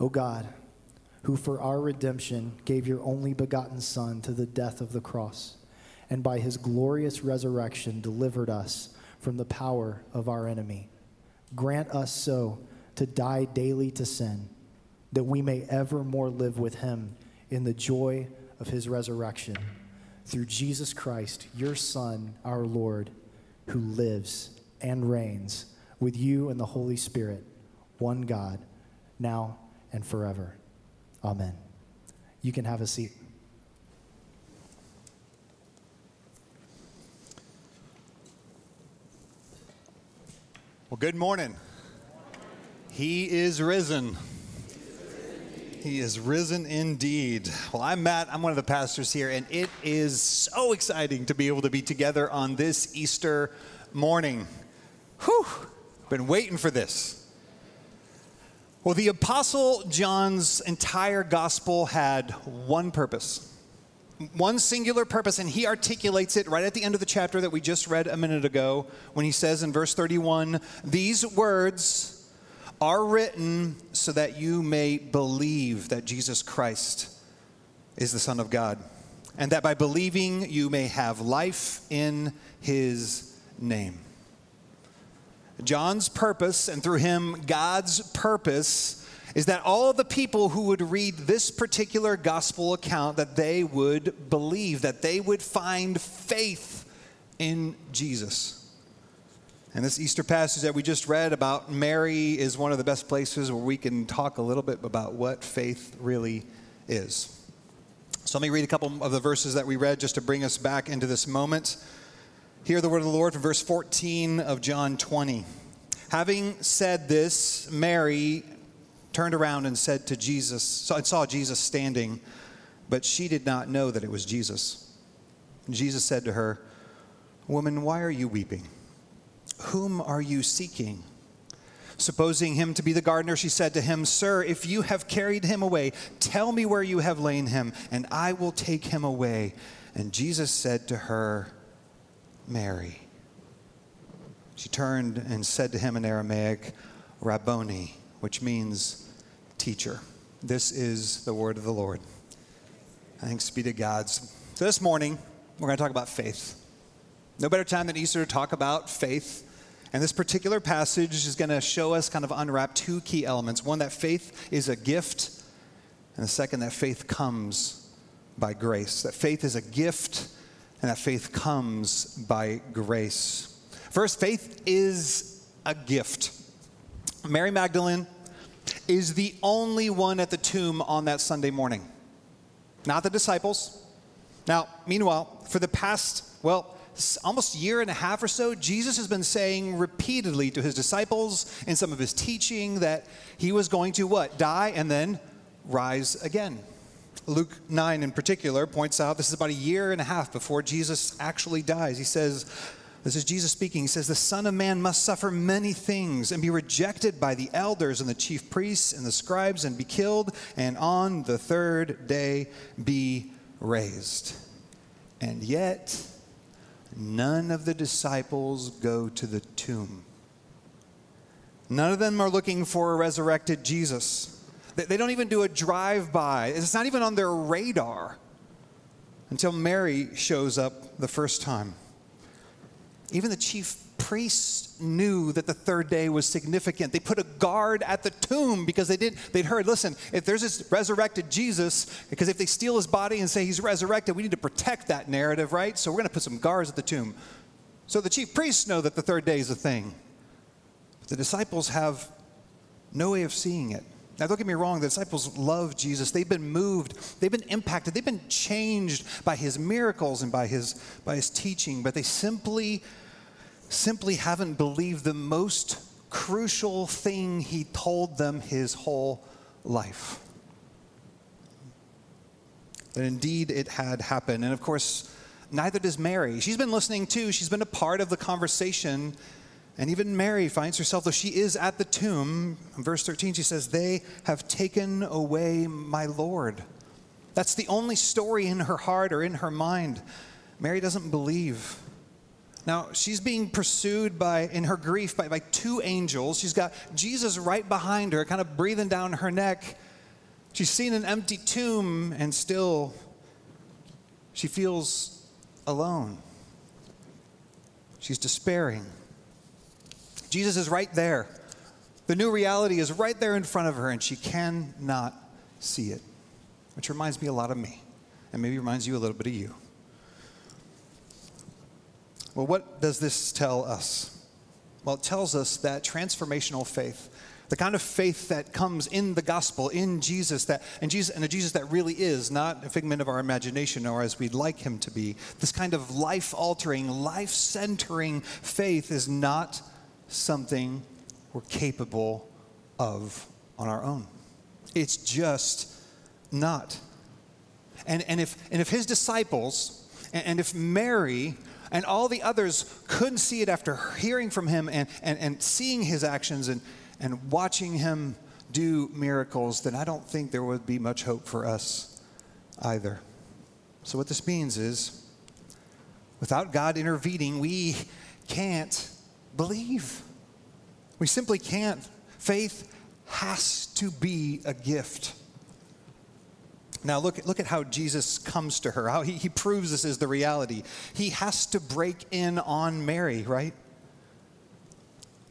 O God, who for our redemption gave your only begotten Son to the death of the cross, and by his glorious resurrection delivered us from the power of our enemy, grant us so to die daily to sin, that we may evermore live with him in the joy of his resurrection. Through Jesus Christ, your Son, our Lord, who lives and reigns with you and the Holy Spirit, one God, now and forever. Amen. You can have a seat. Well, good morning. He is risen. He is risen indeed. Well, I'm Matt. I'm one of the pastors here, and it is so exciting to be able to be together on this Easter morning. Whew, been waiting for this. Well, the Apostle John's entire gospel had one purpose, one singular purpose, and he articulates it right at the end of the chapter that we just read a minute ago when he says in verse 31 These words are written so that you may believe that Jesus Christ is the Son of God, and that by believing you may have life in his name. John's purpose, and through him, God's purpose, is that all the people who would read this particular gospel account that they would believe that they would find faith in Jesus and this Easter passage that we just read about Mary is one of the best places where we can talk a little bit about what faith really is. So let me read a couple of the verses that we read just to bring us back into this moment. Hear the word of the Lord from verse 14 of John 20. Having said this, Mary turned around and said to Jesus, I saw Jesus standing, but she did not know that it was Jesus. Jesus said to her, Woman, why are you weeping? Whom are you seeking? Supposing him to be the gardener, she said to him, Sir, if you have carried him away, tell me where you have lain him, and I will take him away. And Jesus said to her, Mary. She turned and said to him in Aramaic, Rabboni, which means teacher. This is the word of the Lord. Thanks be to God. So this morning, we're going to talk about faith. No better time than Easter to talk about faith. And this particular passage is going to show us, kind of unwrap two key elements. One, that faith is a gift, and the second, that faith comes by grace. That faith is a gift, and that faith comes by grace. First, faith is a gift. Mary Magdalene is the only one at the tomb on that Sunday morning, not the disciples. Now, meanwhile, for the past, well, almost year and a half or so, Jesus has been saying repeatedly to his disciples in some of his teaching that he was going to what? Die and then rise again. Luke 9 in particular points out this is about a year and a half before Jesus actually dies. He says, this is Jesus speaking. He says, The Son of Man must suffer many things and be rejected by the elders and the chief priests and the scribes and be killed, and on the third day be raised. And yet, none of the disciples go to the tomb. None of them are looking for a resurrected Jesus. They don't even do a drive by, it's not even on their radar until Mary shows up the first time. Even the chief priests knew that the third day was significant. They put a guard at the tomb because they did they'd heard, listen, if there's this resurrected Jesus, because if they steal his body and say he's resurrected, we need to protect that narrative, right? So we're going to put some guards at the tomb. So the chief priests know that the third day is a thing. But the disciples have no way of seeing it. Now, don't get me wrong, the disciples love Jesus. They've been moved, they've been impacted, they've been changed by his miracles and by his, by his teaching, but they simply simply haven't believed the most crucial thing he told them his whole life. That indeed it had happened. And of course, neither does Mary. She's been listening too, she's been a part of the conversation. And even Mary finds herself, though she is at the tomb, verse 13, she says, They have taken away my Lord. That's the only story in her heart or in her mind. Mary doesn't believe. Now, she's being pursued by, in her grief, by, by two angels. She's got Jesus right behind her, kind of breathing down her neck. She's seen an empty tomb and still she feels alone. She's despairing. Jesus is right there. The new reality is right there in front of her, and she cannot see it, which reminds me a lot of me, and maybe reminds you a little bit of you. Well, what does this tell us? Well, it tells us that transformational faith, the kind of faith that comes in the gospel, in Jesus, that and Jesus and a Jesus that really is not a figment of our imagination or as we'd like him to be. This kind of life-altering, life-centering faith is not something we're capable of on our own. It's just not. And, and, if, and if his disciples, and, and if Mary and all the others couldn't see it after hearing from him and, and, and seeing his actions and, and watching him do miracles, then I don't think there would be much hope for us either. So, what this means is without God intervening, we can't believe. We simply can't. Faith has to be a gift. Now, look, look at how Jesus comes to her, how he, he proves this is the reality. He has to break in on Mary, right?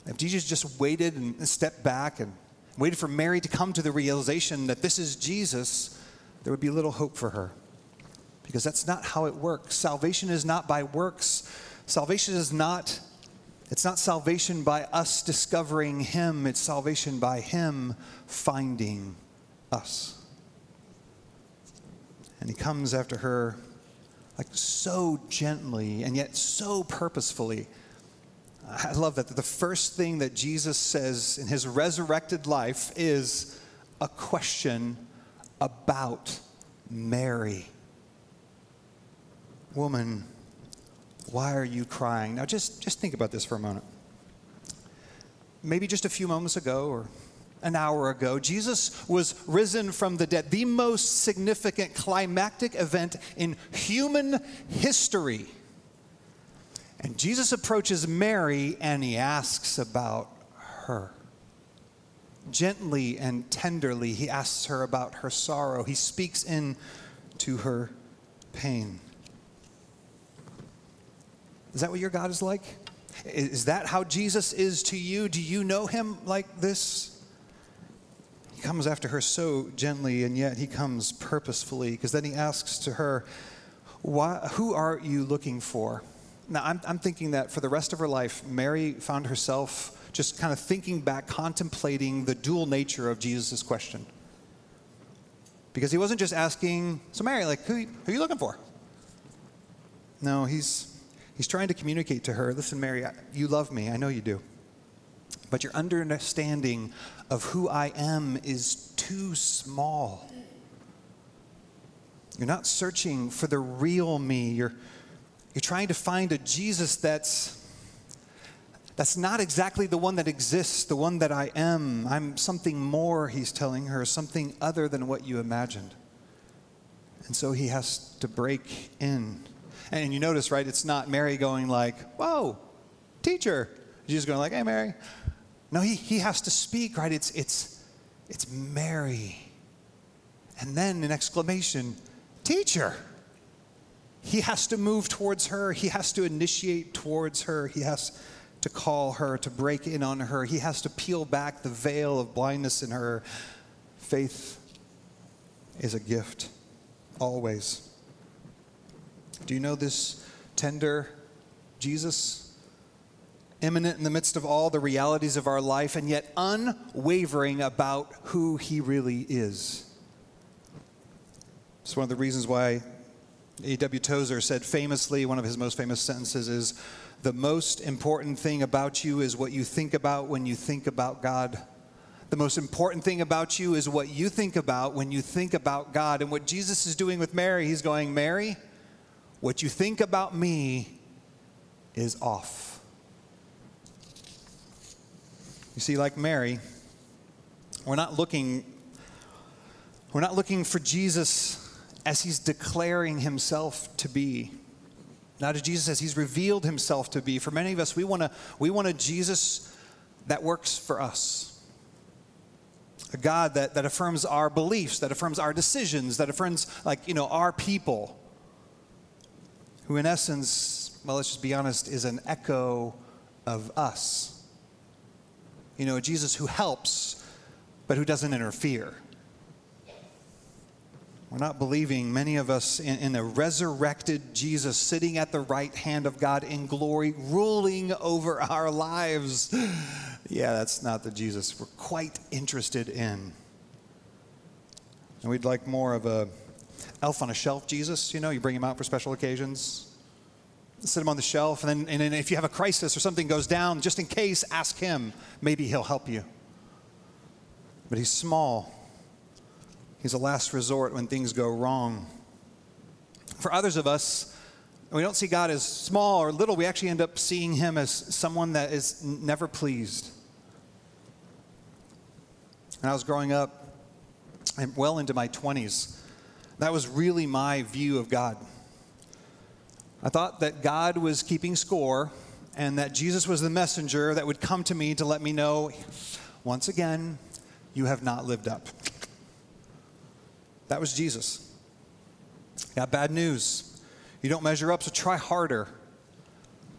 If Jesus just waited and stepped back and waited for Mary to come to the realization that this is Jesus, there would be little hope for her. Because that's not how it works. Salvation is not by works. Salvation is not it's not salvation by us discovering him, it's salvation by him finding us. And he comes after her like so gently and yet so purposefully. I love that the first thing that Jesus says in his resurrected life is a question about Mary. Woman, why are you crying? Now just, just think about this for a moment. Maybe just a few moments ago or an hour ago, Jesus was risen from the dead, the most significant climactic event in human history. And Jesus approaches Mary and he asks about her. Gently and tenderly, he asks her about her sorrow. He speaks in to her pain. Is that what your God is like? Is that how Jesus is to you? Do you know him like this? He comes after her so gently, and yet he comes purposefully, because then he asks to her, Why, Who are you looking for? Now, I'm, I'm thinking that for the rest of her life, Mary found herself just kind of thinking back, contemplating the dual nature of Jesus' question. Because he wasn't just asking, So, Mary, like, who, who are you looking for? No, he's, he's trying to communicate to her, Listen, Mary, you love me. I know you do. But your understanding of who I am is too small. You're not searching for the real me. You're, you're trying to find a Jesus that's, that's not exactly the one that exists, the one that I am. I'm something more, he's telling her, something other than what you imagined. And so he has to break in. And you notice, right, it's not Mary going like, whoa, teacher. Jesus going like, hey, Mary. No, he, he has to speak, right? It's, it's, it's Mary. And then an exclamation, teacher. He has to move towards her. He has to initiate towards her. He has to call her, to break in on her. He has to peel back the veil of blindness in her. Faith is a gift, always. Do you know this tender Jesus? imminent in the midst of all the realities of our life, and yet unwavering about who he really is. It's one of the reasons why A.W. Tozer said famously, one of his most famous sentences is, The most important thing about you is what you think about when you think about God. The most important thing about you is what you think about when you think about God. And what Jesus is doing with Mary, he's going, Mary, what you think about me is off. You see, like Mary, we're not looking, we're not looking for Jesus as he's declaring himself to be. Not as Jesus as he's revealed himself to be. For many of us, we want a, we want a Jesus that works for us. a God that, that affirms our beliefs, that affirms our decisions, that affirms, like, you know, our people, who in essence, well, let's just be honest, is an echo of us. You know, Jesus who helps, but who doesn't interfere. We're not believing, many of us, in, in, a resurrected Jesus sitting at the right hand of God in glory, ruling over our lives. Yeah, that's not the Jesus we're quite interested in. And we'd like more of a elf on a shelf Jesus, you know, you bring him out for special occasions, sit him on the shelf, and then, and then if you have a crisis or something goes down, just in case, ask him. Maybe he'll help you. But he's small He's a last resort when things go wrong. For others of us, we don't see God as small or little. We actually end up seeing him as someone that is never pleased. When I was growing up, and well into my 20s, that was really my view of God. I thought that God was keeping score and that Jesus was the messenger that would come to me to let me know once again, you have not lived up. That was Jesus. Got bad news. You don't measure up, so try harder.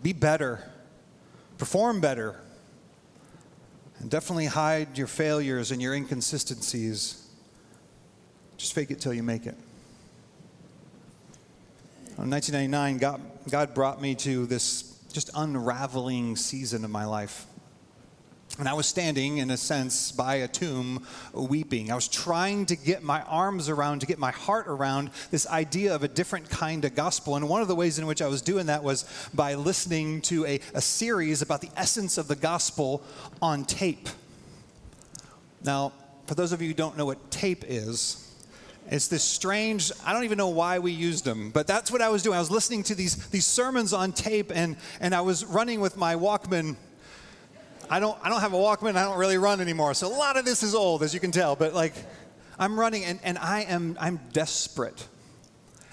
Be better. Perform better. And definitely hide your failures and your inconsistencies. Just fake it till you make it. Uh, in 1999, God, God brought me to this just unraveling season of my life. And I was standing, in a sense, by a tomb weeping. I was trying to get my arms around, to get my heart around this idea of a different kind of gospel. And one of the ways in which I was doing that was by listening to a, a series about the essence of the gospel on tape. Now, for those of you who don't know what tape is, it's this strange, I don't even know why we used them, but that's what I was doing. I was listening to these, these sermons on tape, and, and I was running with my Walkman I don't, I don't have a Walkman. I don't really run anymore. So a lot of this is old, as you can tell. But like, I'm running, and, and I am, I'm desperate.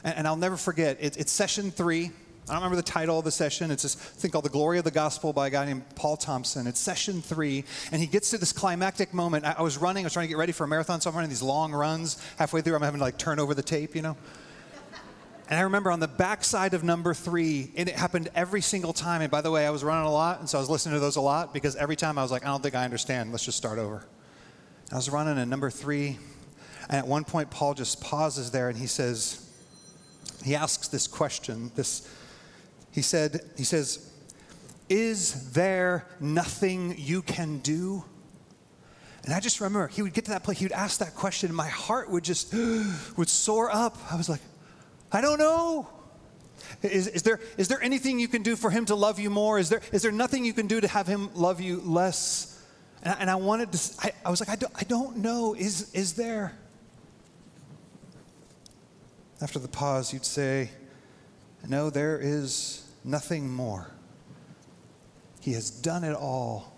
And, and I'll never forget. It, it's session three. I don't remember the title of the session. It's this thing called The Glory of the Gospel by a guy named Paul Thompson. It's session three, and he gets to this climactic moment. I, I was running, I was trying to get ready for a marathon, so I'm running these long runs. Halfway through, I'm having to like turn over the tape, you know? And I remember on the backside of number three, and it happened every single time. And by the way, I was running a lot, and so I was listening to those a lot because every time I was like, I don't think I understand. Let's just start over. I was running in number three, and at one point, Paul just pauses there and he says, he asks this question. This, he said, he says, "Is there nothing you can do?" And I just remember he would get to that place, he would ask that question, and my heart would just would soar up. I was like, I don't know. Is, is, there, is there anything you can do for him to love you more? Is there, is there nothing you can do to have him love you less? And I, and I wanted to, I, I was like, I don't, I don't know. Is, is there? After the pause, you'd say, No, there is nothing more. He has done it all.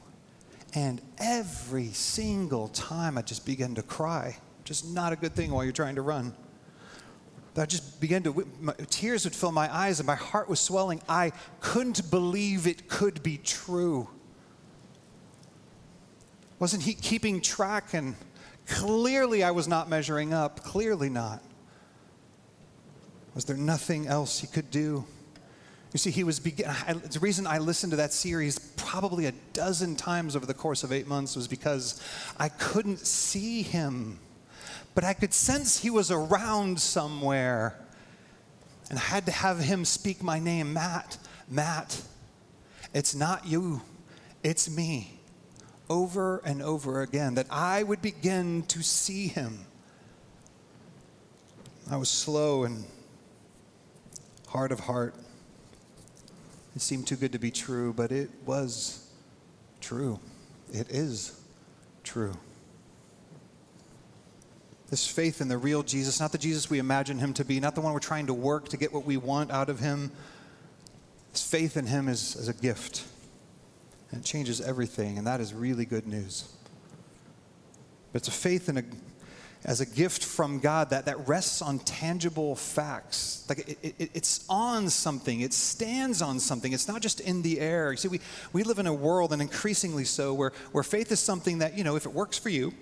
And every single time I just began to cry. Just not a good thing while you're trying to run. I just began to, my, tears would fill my eyes and my heart was swelling. I couldn't believe it could be true. Wasn't he keeping track? And clearly I was not measuring up. Clearly not. Was there nothing else he could do? You see, he was begin- the reason I listened to that series probably a dozen times over the course of eight months was because I couldn't see him but I could sense he was around somewhere. And I had to have him speak my name Matt, Matt. It's not you, it's me. Over and over again, that I would begin to see him. I was slow and hard of heart. It seemed too good to be true, but it was true. It is true. This faith in the real Jesus, not the Jesus we imagine him to be, not the one we're trying to work to get what we want out of him. This faith in him is, is a gift. And it changes everything, and that is really good news. But it's a faith in a, as a gift from God that, that rests on tangible facts. Like it, it, it's on something, it stands on something. It's not just in the air. You see, we, we live in a world, and increasingly so, where, where faith is something that, you know, if it works for you,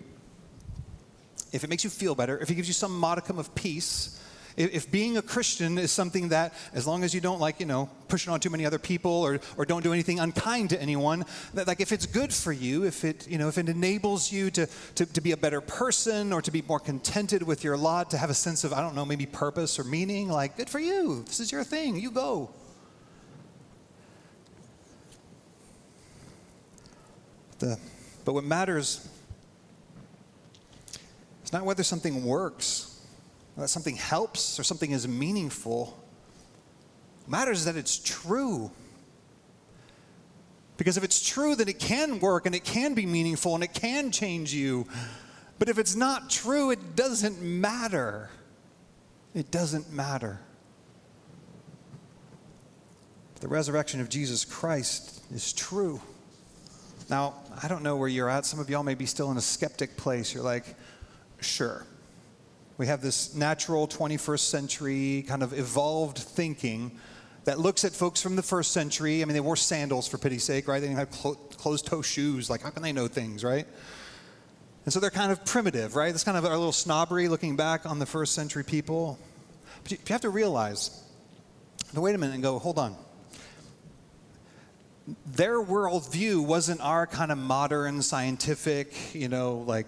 if it makes you feel better, if it gives you some modicum of peace, if, being a Christian is something that, as long as you don't like, you know, pushing on too many other people or, or don't do anything unkind to anyone, that like if it's good for you, if it, you know, if it enables you to, to, to be a better person or to be more contented with your lot, to have a sense of, I don't know, maybe purpose or meaning, like good for you. This is your thing. You go. The, uh, but what matters is not whether something works that something helps or something is meaningful. What matters is that it's true. Because if it's true, then it can work and it can be meaningful and it can change you. But if it's not true, it doesn't matter. It doesn't matter. The resurrection of Jesus Christ is true. Now, I don't know where you're at. Some of y'all may be still in a skeptic place. You're like, sure. We have this natural 21st century kind of evolved thinking that looks at folks from the first century. I mean, they wore sandals for pity's sake, right? They didn't have clo- closed toe shoes. Like, how can they know things, right? And so they're kind of primitive, right? That's kind of our little snobbery looking back on the first century people. But you, you have to realize, wait a minute and go, hold on. Their worldview wasn't our kind of modern scientific, you know, like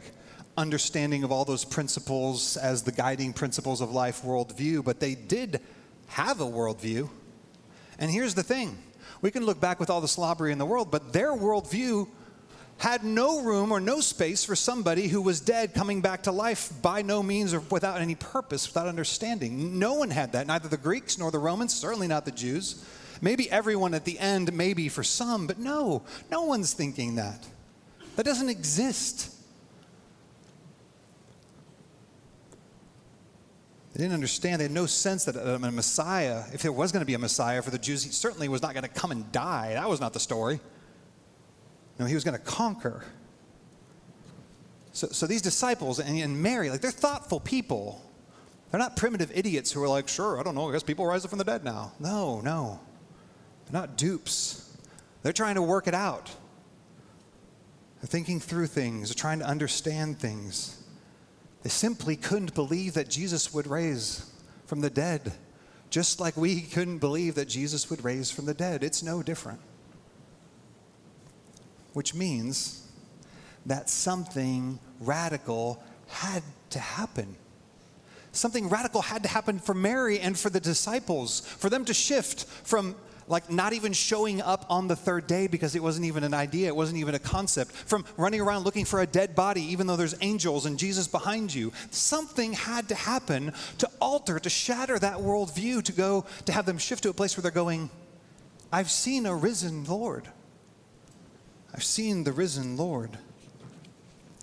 understanding of all those principles as the guiding principles of life worldview, but they did have a worldview. And here's the thing we can look back with all the slobbery in the world, but their worldview had no room or no space for somebody who was dead coming back to life by no means or without any purpose, without understanding. No one had that, neither the Greeks nor the Romans, certainly not the Jews. Maybe everyone at the end, maybe for some, but no, no one's thinking that. That doesn't exist. They didn't understand. They had no sense that um, a Messiah, if there was going to be a Messiah for the Jews, he certainly was not going to come and die. That was not the story. No, he was going to conquer. So, so these disciples and, and Mary, like they're thoughtful people. They're not primitive idiots who are like, sure, I don't know, I guess people rise up from the dead now. No, no. They're not dupes. They're trying to work it out. They're thinking through things, they're trying to understand things. They simply couldn't believe that Jesus would raise from the dead, just like we couldn't believe that Jesus would raise from the dead. It's no different. Which means that something radical had to happen. Something radical had to happen for Mary and for the disciples, for them to shift from like not even showing up on the third day because it wasn't even an idea, it wasn't even a concept, from running around looking for a dead body even though there's angels and Jesus behind you. Something had to happen to alter, to shatter that worldview, to go, to have them shift to a place where they're going, I've seen a risen Lord. I've seen the risen Lord.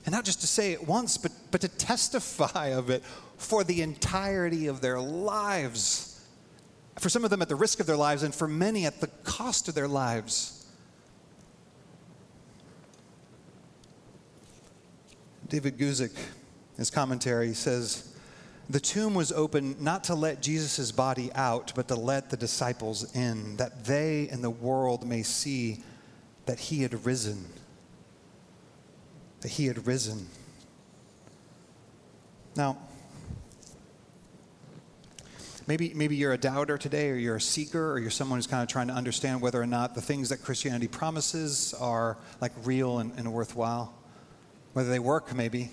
And not just to say it once, but, but to testify of it for the entirety of their lives for some of them at the risk of their lives, and for many at the cost of their lives. David Guzik, his commentary says, the tomb was open not to let Jesus' body out, but to let the disciples in, that they and the world may see that he had risen. That he had risen. Now, Maybe, maybe you're a doubter today, or you're a seeker, or you're someone who's kind of trying to understand whether or not the things that Christianity promises are like real and, and worthwhile, whether they work, maybe.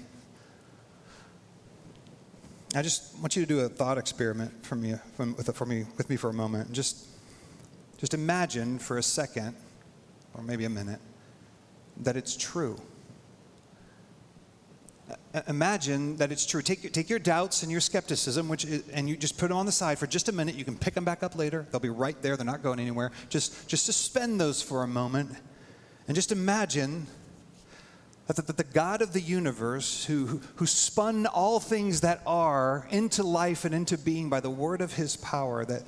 I just want you to do a thought experiment with, for me, with me for a moment. Just, just imagine for a second, or maybe a minute, that it's true Uh, uh, imagine that it's true. Take, take your doubts and your skepticism, which is, and you just put them on the side for just a minute. You can pick them back up later. They'll be right there. They're not going anywhere. Just, just suspend those for a moment, and just imagine that the, that the God of the universe, who, who spun all things that are into life and into being by the word of His power, that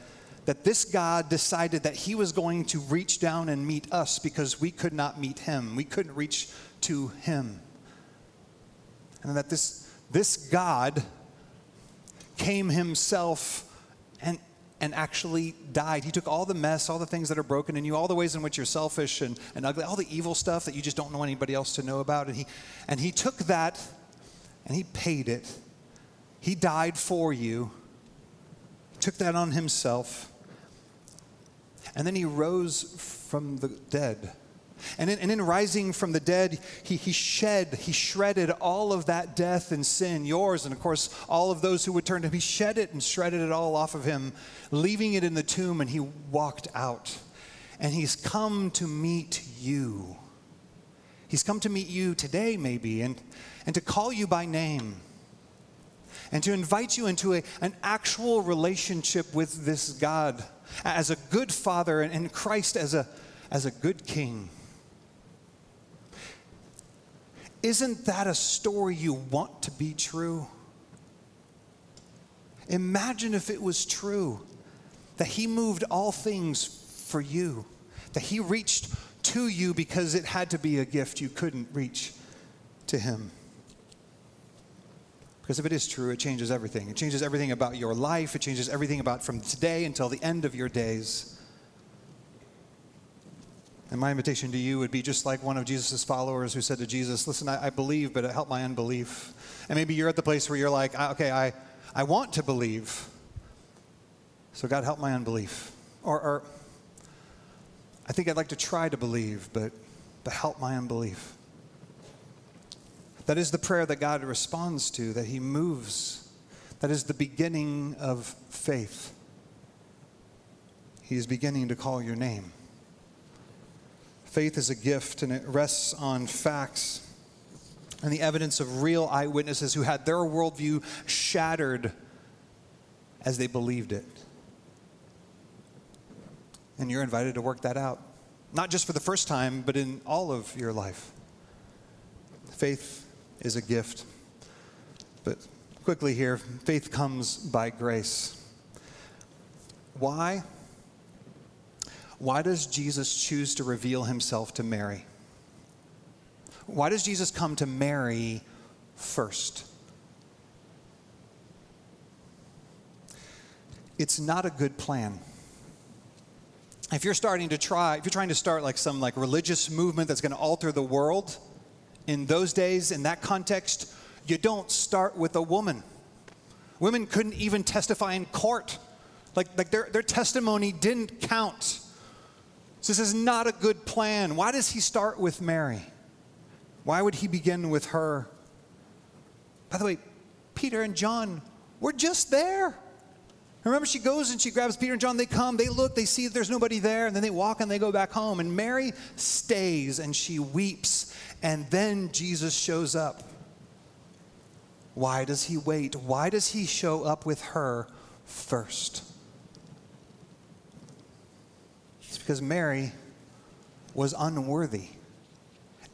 that this God decided that He was going to reach down and meet us because we could not meet Him. We couldn't reach to Him and that this, this God came himself and, and actually died. He took all the mess, all the things that are broken in you, all the ways in which you're selfish and, and ugly, all the evil stuff that you just don't know anybody else to know about. And he, and he took that, and He paid it. He died for you, took that on Himself, and then He rose from the dead. And in, and in, rising from the dead, he, he shed, he shredded all of that death and sin, yours, and of course, all of those who would turn to him. He shed it and shredded it all off of him, leaving it in the tomb, and he walked out. And he's come to meet you. He's come to meet you today, maybe, and, and to call you by name, and to invite you into a, an actual relationship with this God as a good father and Christ as a, as a good king. Isn't that a story you want to be true? Imagine if it was true that He moved all things for you, that He reached to you because it had to be a gift you couldn't reach to Him. Because if it is true, it changes everything. It changes everything about your life, it changes everything about from today until the end of your days. And my invitation to you would be just like one of Jesus' followers who said to Jesus, Listen, I, I believe, but help my unbelief. And maybe you're at the place where you're like, Okay, I, I want to believe. So, God, help my unbelief. Or, or I think I'd like to try to believe, but, but help my unbelief. That is the prayer that God responds to, that He moves. That is the beginning of faith. He is beginning to call your name. Faith is a gift and it rests on facts and the evidence of real eyewitnesses who had their worldview shattered as they believed it. And you're invited to work that out, not just for the first time, but in all of your life. Faith is a gift. But quickly here, faith comes by grace. Why? Why does Jesus choose to reveal himself to Mary? Why does Jesus come to Mary first? It's not a good plan. If you're starting to try, if you're trying to start like some like religious movement that's going to alter the world, in those days, in that context, you don't start with a woman. Women couldn't even testify in court. Like, like their, their testimony didn't count. So this is not a good plan. Why does he start with Mary? Why would he begin with her? By the way, Peter and John were just there. Remember, she goes and she grabs Peter and John. They come, they look, they see there's nobody there, and then they walk and they go back home. And Mary stays and she weeps. And then Jesus shows up. Why does he wait? Why does he show up with her first? Because Mary was unworthy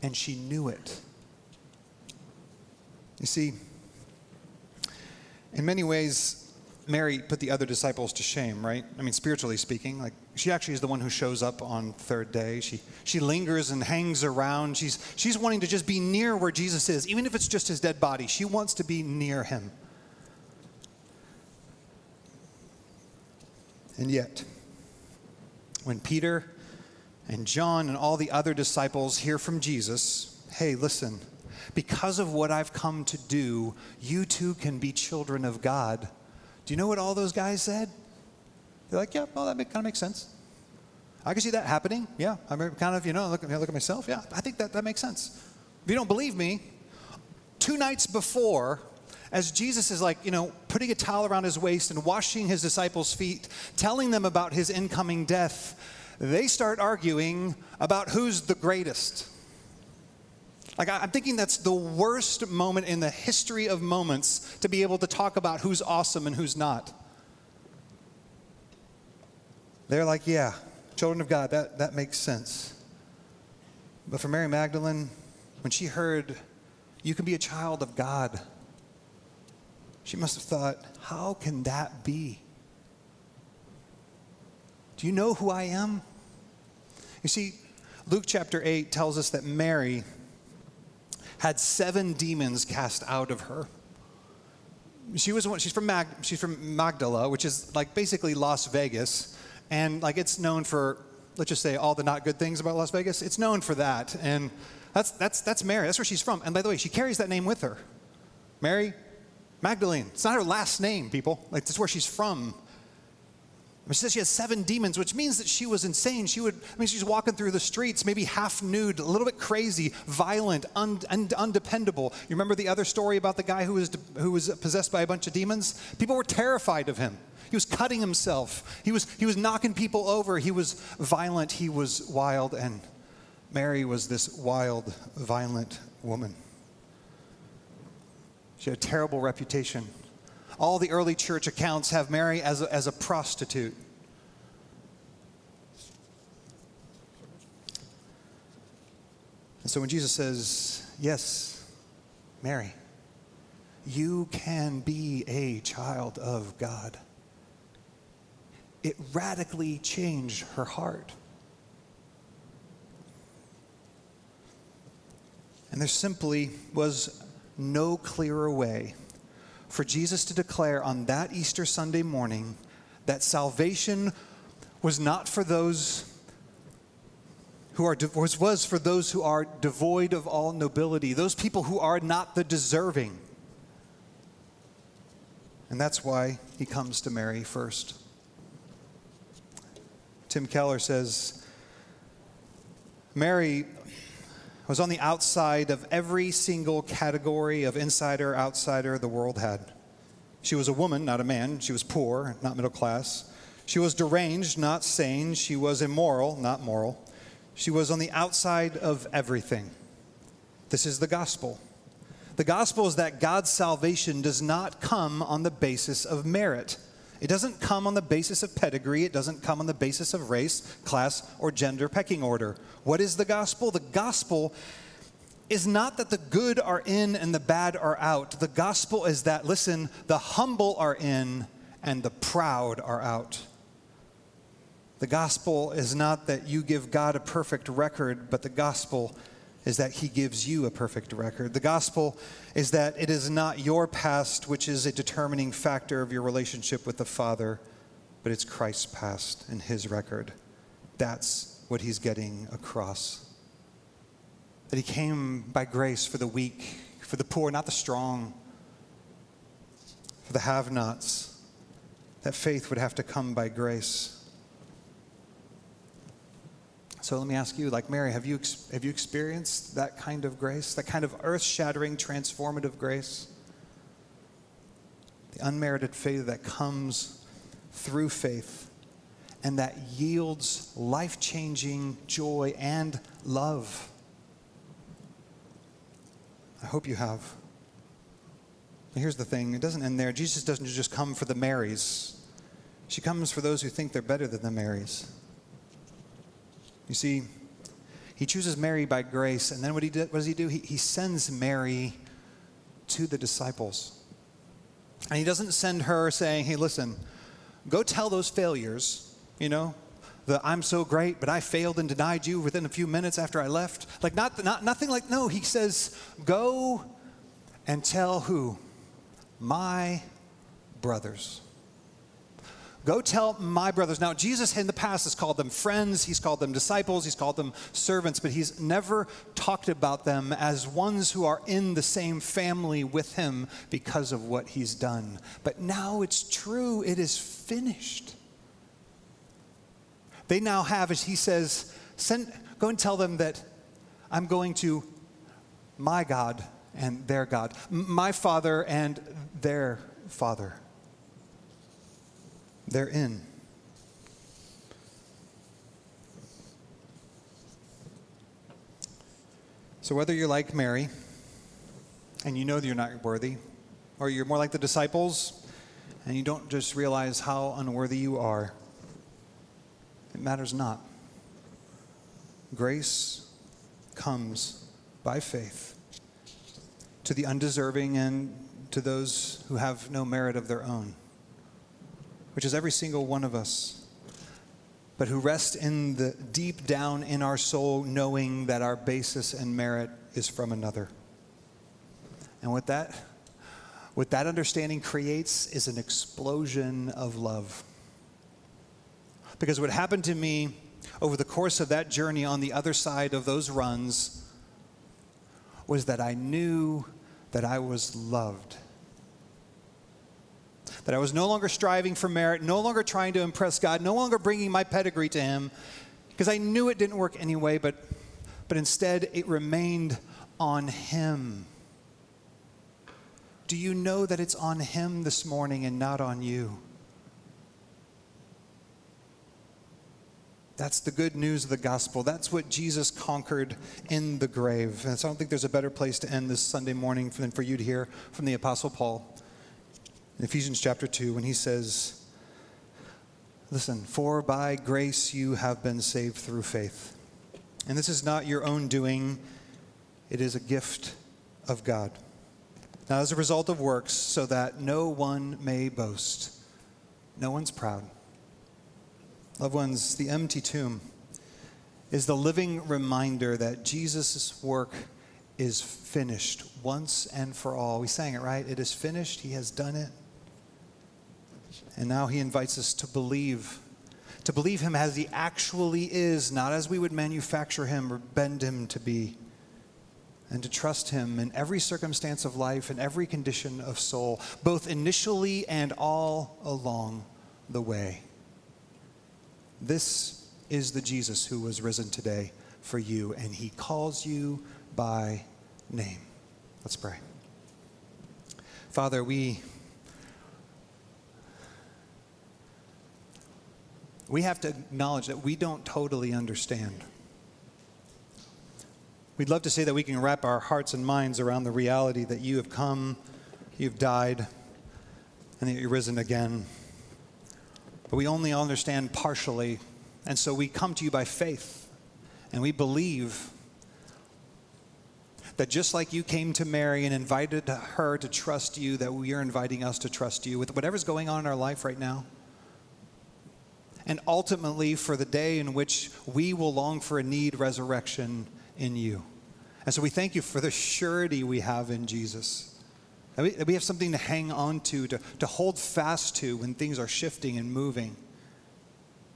and she knew it. You see, in many ways, Mary put the other disciples to shame, right? I mean, spiritually speaking, like she actually is the one who shows up on third day. She she lingers and hangs around. She's she's wanting to just be near where Jesus is, even if it's just his dead body. She wants to be near him. And yet, when Peter and John and all the other disciples hear from Jesus, hey, listen, because of what I've come to do, you too can be children of God. Do you know what all those guys said? They're like, yeah, well, that kind of makes sense. I can see that happening. Yeah, I'm kind of, you know, look, look at myself. Yeah, I think that, that makes sense. If you don't believe me, two nights before, as Jesus is like, you know, putting a towel around his waist and washing his disciples' feet, telling them about his incoming death, they start arguing about who's the greatest. Like, I'm thinking that's the worst moment in the history of moments to be able to talk about who's awesome and who's not. They're like, yeah, children of God, that, that makes sense. But for Mary Magdalene, when she heard, you can be a child of God, she must have thought, how can that be? Do you know who I am? You see, Luke chapter 8 tells us that Mary had seven demons cast out of her. She was one, she's from Mag, she's from Magdala, which is like basically Las Vegas, and like it's known for let's just say all the not good things about Las Vegas. It's known for that, and that's that's that's Mary. That's where she's from. And by the way, she carries that name with her. Mary Magdalene. It's not her last name, people. Like, that's where she's from. She says she has seven demons, which means that she was insane. She would, I mean, she's walking through the streets, maybe half nude, a little bit crazy, violent, un, un, undependable. You remember the other story about the guy who was, who was possessed by a bunch of demons? People were terrified of him. He was cutting himself, he was, he was knocking people over, he was violent, he was wild, and Mary was this wild, violent woman. She had a terrible reputation. All the early church accounts have Mary as a, as a prostitute. And so when Jesus says, Yes, Mary, you can be a child of God, it radically changed her heart. And there simply was no clearer way for Jesus to declare on that Easter Sunday morning that salvation was not for those who are was, was for those who are devoid of all nobility, those people who are not the deserving. And that's why he comes to Mary first. Tim Keller says Mary was on the outside of every single category of insider, outsider the world had. She was a woman, not a man. She was poor, not middle class. She was deranged, not sane. She was immoral, not moral. She was on the outside of everything. This is the gospel. The gospel is that God's salvation does not come on the basis of merit. It doesn't come on the basis of pedigree. It doesn't come on the basis of race, class, or gender pecking order. What is the gospel? The gospel is not that the good are in and the bad are out. The gospel is that, listen, the humble are in and the proud are out. The gospel is not that you give God a perfect record, but the gospel is that he gives you a perfect record. The gospel is that it is not your past which is a determining factor of your relationship with the Father, but it's Christ's past and his record. That's what he's getting across. That he came by grace for the weak, for the poor, not the strong, for the have nots. That faith would have to come by grace. So let me ask you, like Mary, have you, have you experienced that kind of grace, that kind of earth shattering, transformative grace? The unmerited favor that comes through faith and that yields life changing joy and love. I hope you have. here's the thing it doesn't end there. Jesus doesn't just come for the Marys, she comes for those who think they're better than the Marys. You see, he chooses Mary by grace, and then what, he did, what does he do? He, he sends Mary to the disciples. And he doesn't send her saying, hey, listen, go tell those failures, you know, the I'm so great, but I failed and denied you within a few minutes after I left. Like, not, not nothing like, no, he says, go and tell who? My brothers. Go tell my brothers. Now, Jesus in the past has called them friends, he's called them disciples, he's called them servants, but he's never talked about them as ones who are in the same family with him because of what he's done. But now it's true, it is finished. They now have, as he says, send, go and tell them that I'm going to my God and their God, my Father and their Father they're in. So, whether you're like Mary and you know that you're not worthy, or you're more like the disciples and you don't just realize how unworthy you are, it matters not. Grace comes by faith to the undeserving and to those who have no merit of their own which is every single one of us, but who rest in the deep down in our soul, knowing that our basis and merit is from another. And what that, what that understanding creates is an explosion of love. Because what happened to me over the course of that journey on the other side of those runs was that I knew that I was loved. That I was no longer striving for merit, no longer trying to impress God, no longer bringing my pedigree to Him, because I knew it didn't work anyway, but, but instead it remained on Him. Do you know that it's on Him this morning and not on you? That's the good news of the gospel. That's what Jesus conquered in the grave. And so I don't think there's a better place to end this Sunday morning than for you to hear from the Apostle Paul in Ephesians chapter 2 when he says, Listen, for by grace you have been saved through faith. And this is not your own doing, it is a gift of God. Now, as a result of works, so that no one may boast. No one's proud. Loved ones, the empty tomb is the living reminder that Jesus' work is finished once and for all. We sang it, right? It is finished. He has done it. And now he invites us to believe, to believe him as he actually is, not as we would manufacture him or bend him to be, and to trust him in every circumstance of life and every condition of soul, both initially and all along the way. This is the Jesus who was risen today for you, and he calls you by name. Let's pray. Father, we. We have to acknowledge that we don't totally understand. We'd love to say that we can wrap our hearts and minds around the reality that you have come, you've died, and that you're risen again but we only understand partially. And so we come to you by faith, and we believe that just like you came to Mary and invited her to trust you, that we are inviting us to trust you with whatever's going on in our life right now. And ultimately, for the day in which we will long for a need resurrection in you. And so we thank you for the surety we have in Jesus. That we, that we have something to hang on to, to, to hold fast to when things are shifting and moving.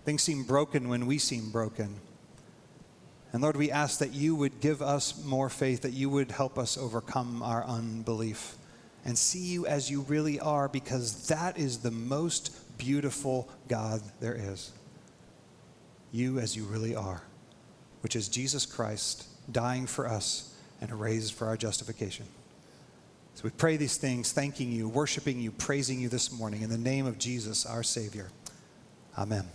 Things seem broken when we seem broken. And Lord, we ask that you would give us more faith, that you would help us overcome our unbelief and see you as you really are, because that is the most beautiful God there is. You as you really are, which is Jesus Christ dying for us and raised for our justification. So we pray these things, thanking you, worshiping you, praising you this morning in the name of Jesus, our Savior. Amen.